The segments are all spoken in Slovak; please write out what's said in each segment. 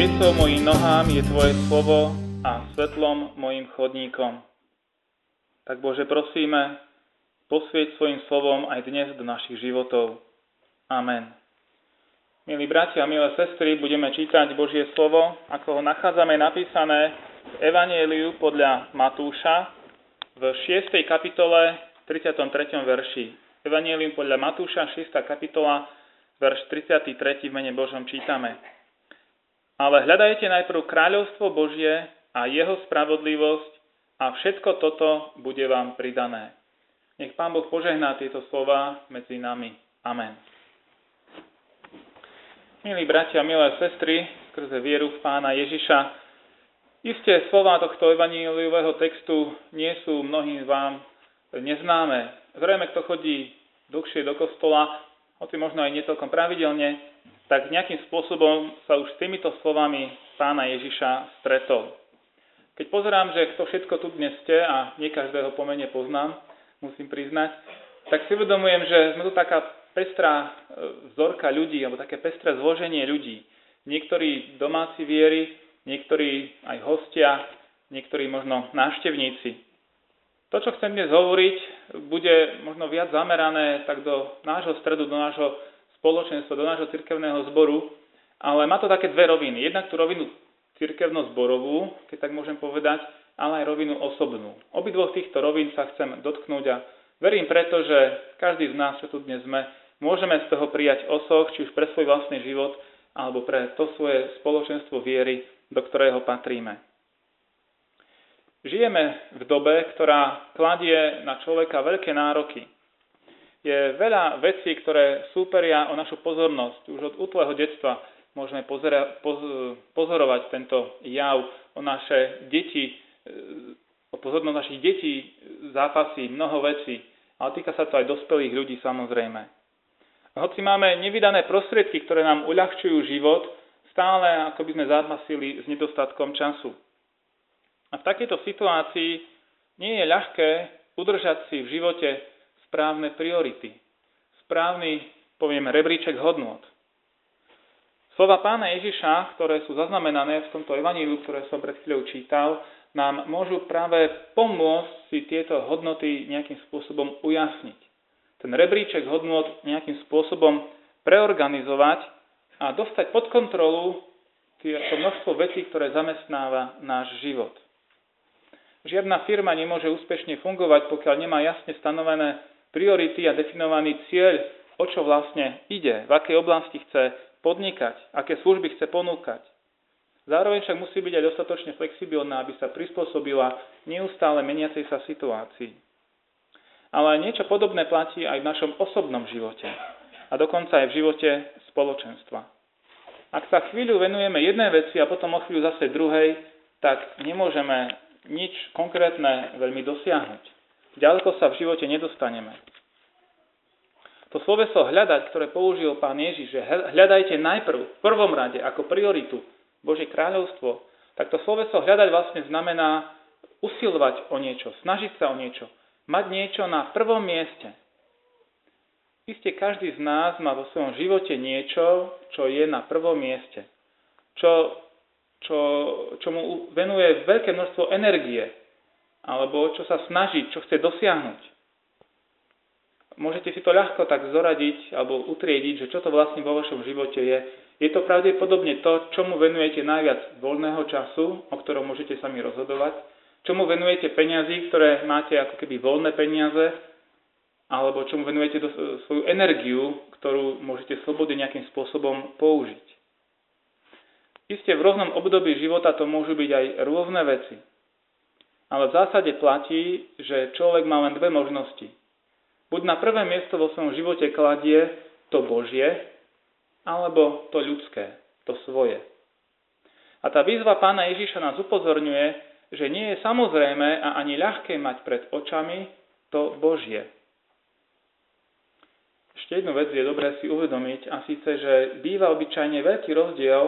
Sviecou mojim nohám je Tvoje slovo a svetlom mojim chodníkom. Tak Bože, prosíme, posvieť svojim slovom aj dnes do našich životov. Amen. Milí bratia milé sestry, budeme čítať Božie slovo, ako ho nachádzame napísané v Evanieliu podľa Matúša v 6. kapitole 33. verši. Evanielium podľa Matúša, 6. kapitola, verš 33. v mene Božom čítame. Ale hľadajte najprv kráľovstvo Božie a jeho spravodlivosť a všetko toto bude vám pridané. Nech Pán Boh požehná tieto slova medzi nami. Amen. Milí bratia, milé sestry, skrze vieru v Pána Ježiša, isté slova tohto evaníliového textu nie sú mnohým vám neznáme. Zrejme, kto chodí dlhšie do kostola, hoci možno aj niecelkom pravidelne, tak nejakým spôsobom sa už s týmito slovami pána Ježiša stretol. Keď pozerám, že kto všetko tu dnes ste a nie každého pomene poznám, musím priznať, tak si uvedomujem, že sme tu taká pestrá e, vzorka ľudí, alebo také pestré zloženie ľudí. Niektorí domáci viery, niektorí aj hostia, niektorí možno návštevníci. To, čo chcem dnes hovoriť, bude možno viac zamerané tak do nášho stredu, do nášho spoločenstvo, do nášho cirkevného zboru, ale má to také dve roviny. Jednak tú rovinu cirkevno-zborovú, keď tak môžem povedať, ale aj rovinu osobnú. Obidvoch týchto rovín sa chcem dotknúť a verím preto, že každý z nás, čo tu dnes sme, môžeme z toho prijať osoch, či už pre svoj vlastný život, alebo pre to svoje spoločenstvo viery, do ktorého patríme. Žijeme v dobe, ktorá kladie na človeka veľké nároky je veľa vecí, ktoré súperia o našu pozornosť. Už od útleho detstva môžeme pozera, poz, pozorovať tento jav o naše deti, o pozornosť našich detí zápasy, mnoho vecí, ale týka sa to aj dospelých ľudí samozrejme. Hoci máme nevydané prostriedky, ktoré nám uľahčujú život, stále ako by sme zápasili s nedostatkom času. A v takejto situácii nie je ľahké udržať si v živote správne priority, správny, poviem, rebríček hodnot. Slova pána Ježiša, ktoré sú zaznamenané v tomto evaníliu, ktoré som pred chvíľou čítal, nám môžu práve pomôcť si tieto hodnoty nejakým spôsobom ujasniť. Ten rebríček hodnot nejakým spôsobom preorganizovať a dostať pod kontrolu to množstvo vecí, ktoré zamestnáva náš život. Žiadna firma nemôže úspešne fungovať, pokiaľ nemá jasne stanovené priority a definovaný cieľ, o čo vlastne ide, v akej oblasti chce podnikať, aké služby chce ponúkať. Zároveň však musí byť aj dostatočne flexibilná, aby sa prispôsobila neustále meniacej sa situácii. Ale niečo podobné platí aj v našom osobnom živote a dokonca aj v živote spoločenstva. Ak sa chvíľu venujeme jednej veci a potom o chvíľu zase druhej, tak nemôžeme nič konkrétne veľmi dosiahnuť. Ďaleko sa v živote nedostaneme. To sloveso hľadať, ktoré použil pán Ježiš, že hľadajte najprv, v prvom rade, ako prioritu Božie kráľovstvo, tak to sloveso hľadať vlastne znamená usilovať o niečo, snažiť sa o niečo, mať niečo na prvom mieste. Isté každý z nás má vo svojom živote niečo, čo je na prvom mieste, čo, čo, čo mu venuje veľké množstvo energie, alebo čo sa snaží, čo chce dosiahnuť. Môžete si to ľahko tak zoradiť alebo utriediť, že čo to vlastne vo vašom živote je. Je to pravdepodobne to, čomu venujete najviac voľného času, o ktorom môžete sami rozhodovať, čomu venujete peniazy, ktoré máte ako keby voľné peniaze, alebo čomu venujete do, svoju energiu, ktorú môžete slobodne nejakým spôsobom použiť. Isté v rôznom období života to môžu byť aj rôzne veci. Ale v zásade platí, že človek má len dve možnosti. Buď na prvé miesto vo svojom živote kladie to Božie, alebo to ľudské, to svoje. A tá výzva pána Ježiša nás upozorňuje, že nie je samozrejme a ani ľahké mať pred očami to Božie. Ešte jednu vec je dobré si uvedomiť a síce, že býva obyčajne veľký rozdiel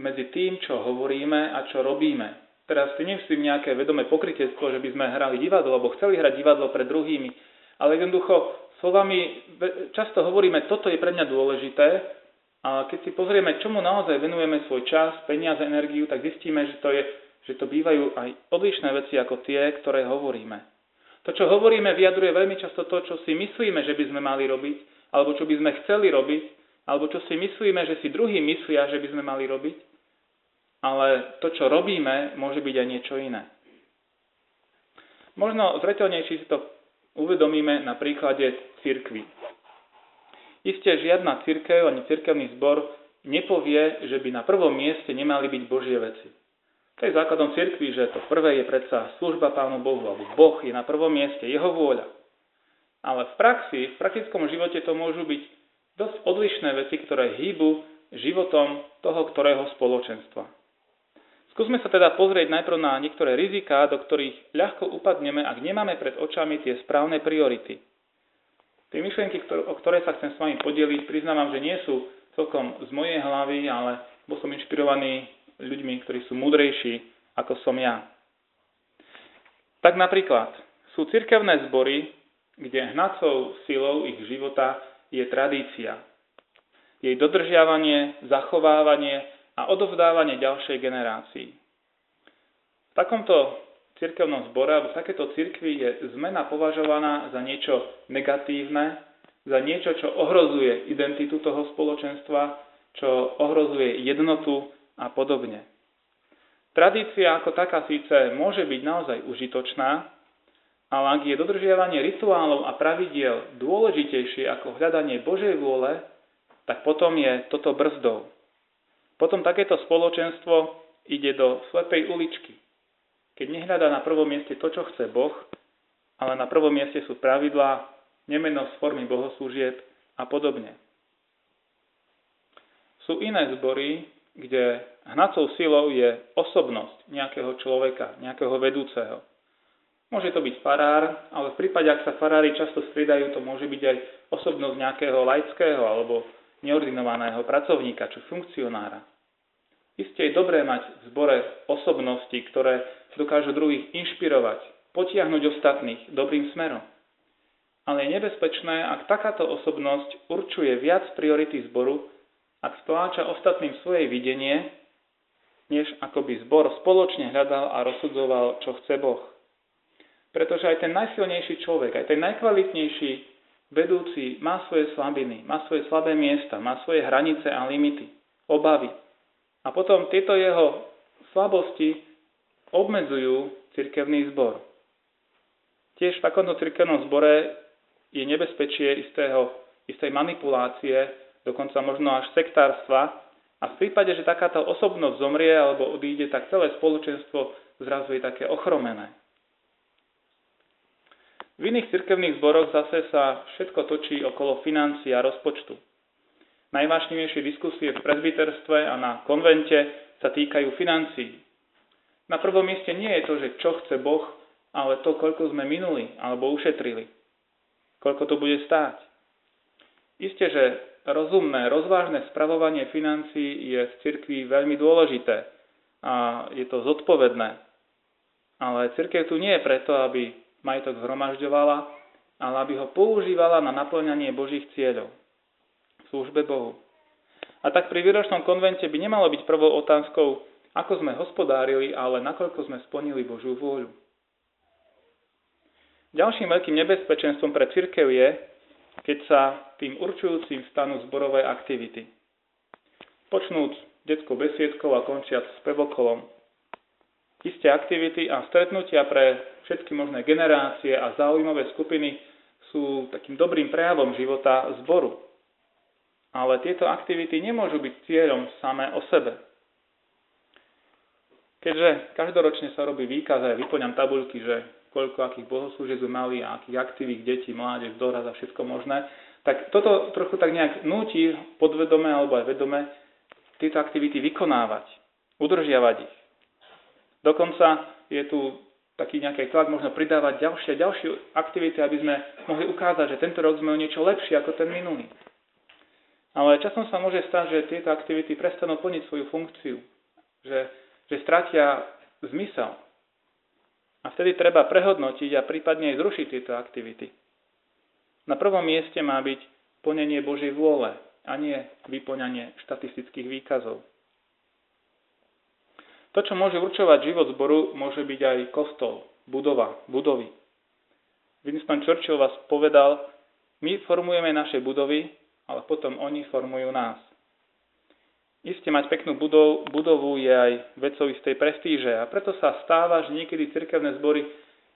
medzi tým, čo hovoríme a čo robíme. Teraz si nemyslím nejaké vedomé pokrytectvo, že by sme hrali divadlo, alebo chceli hrať divadlo pred druhými, ale jednoducho slovami často hovoríme, toto je pre mňa dôležité, a keď si pozrieme, čomu naozaj venujeme svoj čas, peniaze, energiu, tak zistíme, že to, je, že to bývajú aj odlišné veci ako tie, ktoré hovoríme. To, čo hovoríme, vyjadruje veľmi často to, čo si myslíme, že by sme mali robiť, alebo čo by sme chceli robiť, alebo čo si myslíme, že si druhý myslia, že by sme mali robiť, ale to, čo robíme, môže byť aj niečo iné. Možno zretelnejšie si to uvedomíme na príklade cirkvy. Isté žiadna cirkev ani cirkevný zbor nepovie, že by na prvom mieste nemali byť Božie veci. To je základom cirkvi, že to prvé je predsa služba Pánu Bohu, alebo Boh je na prvom mieste, Jeho vôľa. Ale v praxi, v praktickom živote to môžu byť dosť odlišné veci, ktoré hýbu životom toho ktorého spoločenstva. Skúsme sa teda pozrieť najprv na niektoré riziká, do ktorých ľahko upadneme, ak nemáme pred očami tie správne priority. Tie myšlienky, o ktoré sa chcem s vami podeliť, priznávam, že nie sú celkom z mojej hlavy, ale bol som inšpirovaný ľuďmi, ktorí sú múdrejší ako som ja. Tak napríklad sú cirkevné zbory, kde hnacou silou ich života je tradícia. Jej dodržiavanie, zachovávanie a odovzdávanie ďalšej generácii. V takomto cirkevnom zbore alebo v takéto cirkvi je zmena považovaná za niečo negatívne, za niečo, čo ohrozuje identitu toho spoločenstva, čo ohrozuje jednotu a podobne. Tradícia ako taká síce môže byť naozaj užitočná, ale ak je dodržiavanie rituálov a pravidiel dôležitejšie ako hľadanie Božej vôle, tak potom je toto brzdou. Potom takéto spoločenstvo ide do slepej uličky, keď nehľadá na prvom mieste to, čo chce Boh, ale na prvom mieste sú pravidlá, nemenosť formy bohoslúžieb a podobne. Sú iné zbory, kde hnacou silou je osobnosť nejakého človeka, nejakého vedúceho. Môže to byť farár, ale v prípade, ak sa farári často striedajú, to môže byť aj osobnosť nejakého laického alebo neordinovaného pracovníka či funkcionára. Isté je dobré mať v zbore osobnosti, ktoré dokážu druhých inšpirovať, potiahnuť ostatných dobrým smerom. Ale je nebezpečné, ak takáto osobnosť určuje viac priority zboru, ak stláča ostatným svoje videnie, než ako by zbor spoločne hľadal a rozsudzoval, čo chce Boh. Pretože aj ten najsilnejší človek, aj ten najkvalitnejší vedúci má svoje slabiny, má svoje slabé miesta, má svoje hranice a limity, obavy, a potom tieto jeho slabosti obmedzujú cirkevný zbor. Tiež v takomto cirkevnom zbore je nebezpečie istého, istej manipulácie, dokonca možno až sektárstva. A v prípade, že takáto osobnosť zomrie alebo odíde, tak celé spoločenstvo zrazu je také ochromené. V iných cirkevných zboroch zase sa všetko točí okolo financií a rozpočtu. Najvážnejšie diskusie v prezbiterstve a na konvente sa týkajú financií. Na prvom mieste nie je to, že čo chce Boh, ale to, koľko sme minuli alebo ušetrili. Koľko to bude stáť. Isté, že rozumné, rozvážne spravovanie financií je v cirkvi veľmi dôležité a je to zodpovedné. Ale cirkev tu nie je preto, aby majetok zhromažďovala, ale aby ho používala na naplňanie Božích cieľov službe Bohu. A tak pri výročnom konvente by nemalo byť prvou otázkou, ako sme hospodárili, ale nakoľko sme splnili Božiu vôľu. Ďalším veľkým nebezpečenstvom pre cirkev je, keď sa tým určujúcim stanú zborové aktivity. Počnúc detskou besiedkou a končiac s pevokolom. Isté aktivity a stretnutia pre všetky možné generácie a záujmové skupiny sú takým dobrým prejavom života zboru. Ale tieto aktivity nemôžu byť cieľom samé o sebe. Keďže každoročne sa robí výkaz a ja vyplňam tabuľky, že koľko akých bohoslúžieb sme mali a akých aktivít detí, mládež, doraz a všetko možné, tak toto trochu tak nejak núti podvedome alebo aj vedome tieto aktivity vykonávať. udržiavať ich. Dokonca je tu taký nejaký tlak možno pridávať ďalšie ďalšie aktivity, aby sme mohli ukázať, že tento rok sme o niečo lepšie ako ten minulý. Ale časom sa môže stať, že tieto aktivity prestanú plniť svoju funkciu, že, že stratia zmysel. A vtedy treba prehodnotiť a prípadne aj zrušiť tieto aktivity. Na prvom mieste má byť plnenie Božej vôle a nie vyplňanie štatistických výkazov. To, čo môže určovať život zboru, môže byť aj kostol, budova, budovy. Winston Churchill vás povedal, my formujeme naše budovy, ale potom oni formujú nás. Isté mať peknú budov, budovu je aj vecou istej prestíže a preto sa stáva, že niekedy cirkevné zbory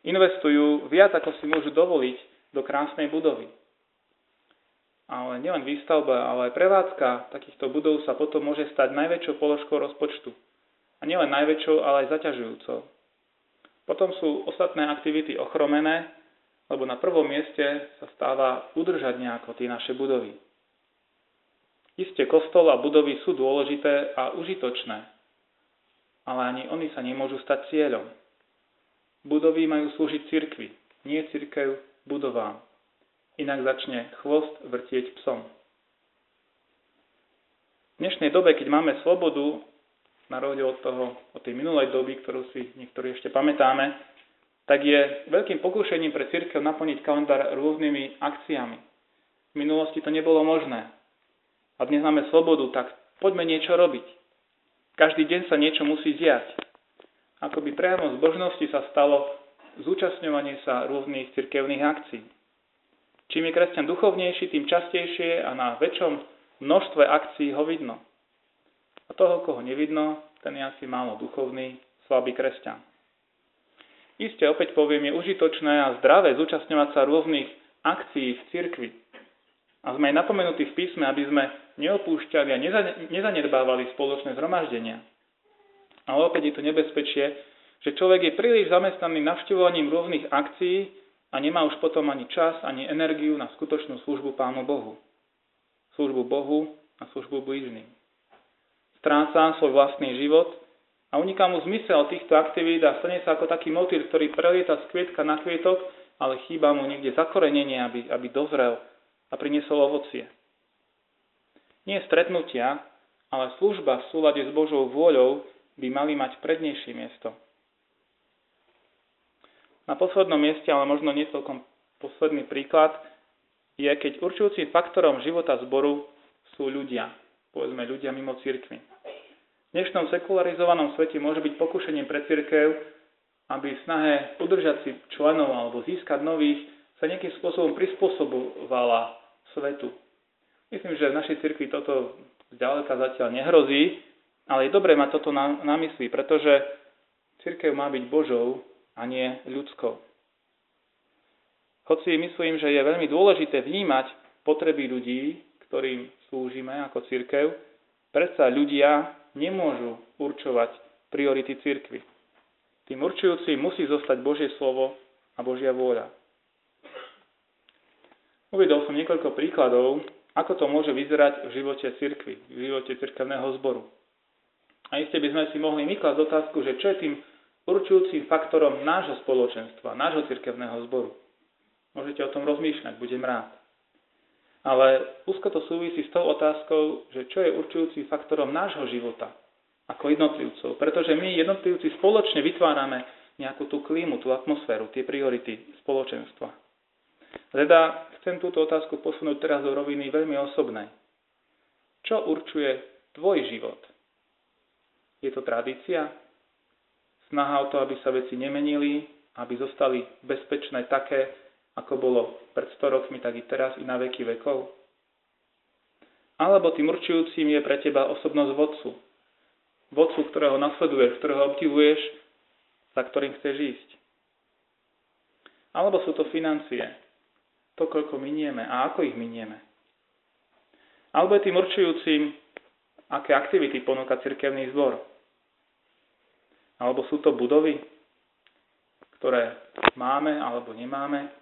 investujú viac, ako si môžu dovoliť do krásnej budovy. Ale nielen výstavba, ale aj prevádzka takýchto budov sa potom môže stať najväčšou položkou rozpočtu. A nielen najväčšou, ale aj zaťažujúcou. Potom sú ostatné aktivity ochromené, lebo na prvom mieste sa stáva udržať nejako tie naše budovy. Isté kostol a budovy sú dôležité a užitočné, ale ani oni sa nemôžu stať cieľom. Budovy majú slúžiť cirkvi, nie cirkev budovám. Inak začne chvost vrtieť psom. V dnešnej dobe, keď máme slobodu na rozdiel od, toho, od tej minulej doby, ktorú si niektorí ešte pamätáme, tak je veľkým pokúšením pre církev naplniť kalendár rôznymi akciami. V minulosti to nebolo možné. A dnes máme slobodu, tak poďme niečo robiť. Každý deň sa niečo musí diať. Akoby z božnosti sa stalo zúčastňovanie sa rôznych cirkevných akcií. Čím je kresťan duchovnejší, tým častejšie a na väčšom množstve akcií ho vidno. A toho, koho nevidno, ten je asi málo duchovný, slabý kresťan. Isté opäť poviem, je užitočné a zdravé zúčastňovať sa rôznych akcií v cirkvi. A sme aj napomenutí v písme, aby sme neopúšťali a nezanedbávali spoločné zhromaždenia. Ale opäť je to nebezpečie, že človek je príliš zamestnaný navštevovaním rôznych akcií a nemá už potom ani čas, ani energiu na skutočnú službu Pánu Bohu. Službu Bohu a službu blížnym stráca svoj vlastný život a uniká mu zmysel týchto aktivít a stane sa ako taký motýl, ktorý prelieta z kvietka na kvietok, ale chýba mu niekde zakorenenie, aby, aby dozrel a priniesol ovocie. Nie stretnutia, ale služba v súlade s Božou vôľou by mali mať prednejšie miesto. Na poslednom mieste, ale možno nie celkom posledný príklad, je, keď určujúcim faktorom života zboru sú ľudia, povedzme ľudia mimo církvy. V dnešnom sekularizovanom svete môže byť pokušením pre církev, aby v snahe udržať si členov alebo získať nových sa nejakým spôsobom prispôsobovala svetu. Myslím, že v našej cirkvi toto zďaleka zatiaľ nehrozí, ale je dobré mať toto na, na mysli, pretože církev má byť Božou a nie ľudskou. Hoci myslím, že je veľmi dôležité vnímať potreby ľudí, ktorým slúžime ako církev, predsa ľudia nemôžu určovať priority cirkvy. Tým určujúcim musí zostať Božie slovo a Božia vôľa. Uvedol som niekoľko príkladov, ako to môže vyzerať v živote cirkvy, v živote cirkevného zboru. A iste by sme si mohli vyklásť otázku, že čo je tým určujúcim faktorom nášho spoločenstva, nášho cirkevného zboru. Môžete o tom rozmýšľať, budem rád. Ale úzko to súvisí s tou otázkou, že čo je určujúci faktorom nášho života ako jednotlivcov. Pretože my jednotlivci spoločne vytvárame nejakú tú klímu, tú atmosféru, tie priority spoločenstva. Teda chcem túto otázku posunúť teraz do roviny veľmi osobnej. Čo určuje tvoj život? Je to tradícia? Snaha o to, aby sa veci nemenili, aby zostali bezpečné také, ako bolo pred 100 rokmi, tak i teraz, i na veky vekov? Alebo tým určujúcim je pre teba osobnosť vodcu. Vodcu, ktorého nasleduješ, ktorého obdivuješ, za ktorým chceš ísť. Alebo sú to financie. To, koľko minieme a ako ich minieme. Alebo je tým určujúcim, aké aktivity ponúka cirkevný zbor. Alebo sú to budovy, ktoré máme alebo nemáme,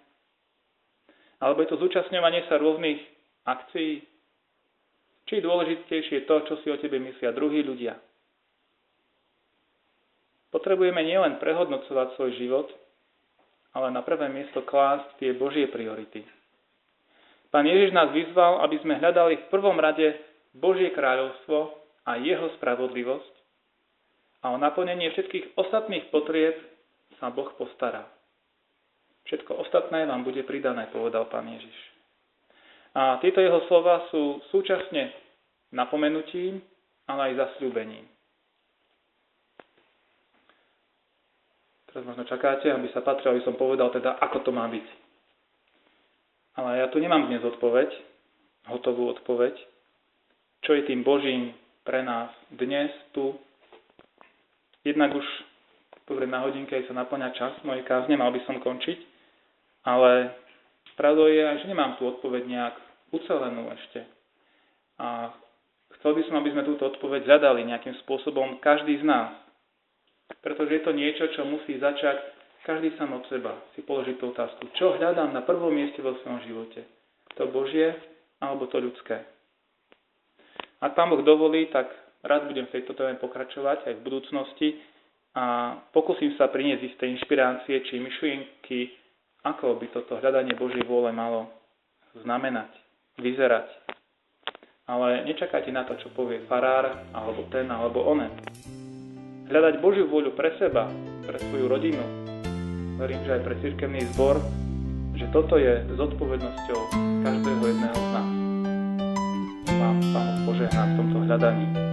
alebo je to zúčastňovanie sa rôznych akcií? Či je dôležitejšie to, čo si o tebe myslia druhí ľudia? potrebujeme nielen prehodnocovať svoj život, ale na prvé miesto klásť tie Božie priority. Pán Ježiš nás vyzval, aby sme hľadali v prvom rade Božie kráľovstvo a jeho spravodlivosť a o naplnenie všetkých ostatných potrieb sa Boh postará. Všetko ostatné vám bude pridané, povedal pán Ježiš. A tieto jeho slova sú súčasne napomenutím, ale aj zasľúbením. Teraz možno čakáte, aby sa patril, aby som povedal teda, ako to má byť. Ale ja tu nemám dnes odpoveď, hotovú odpoveď, čo je tým Božím pre nás dnes, tu. Jednak už pozrieť na hodinke, sa naplňa čas mojej kázne, mal by som končiť, ale pravdou je aj, že nemám tú odpoveď nejak ucelenú ešte. A chcel by som, aby sme túto odpoveď zadali nejakým spôsobom každý z nás. Pretože je to niečo, čo musí začať každý sám od seba si položiť tú otázku, čo hľadám na prvom mieste vo svojom živote. To Božie alebo to ľudské. Ak Pán Boh dovolí, tak rád budem v tejto téme pokračovať aj v budúcnosti a pokúsim sa priniesť isté inšpirácie či myšlienky, ako by toto hľadanie Božej vôle malo znamenať, vyzerať. Ale nečakajte na to, čo povie farár, alebo ten, alebo onen. Hľadať Božiu vôľu pre seba, pre svoju rodinu, verím, že aj pre cirkevný zbor, že toto je zodpovednosťou každého jedného z nás. Vám Pán požehná v tomto hľadaní.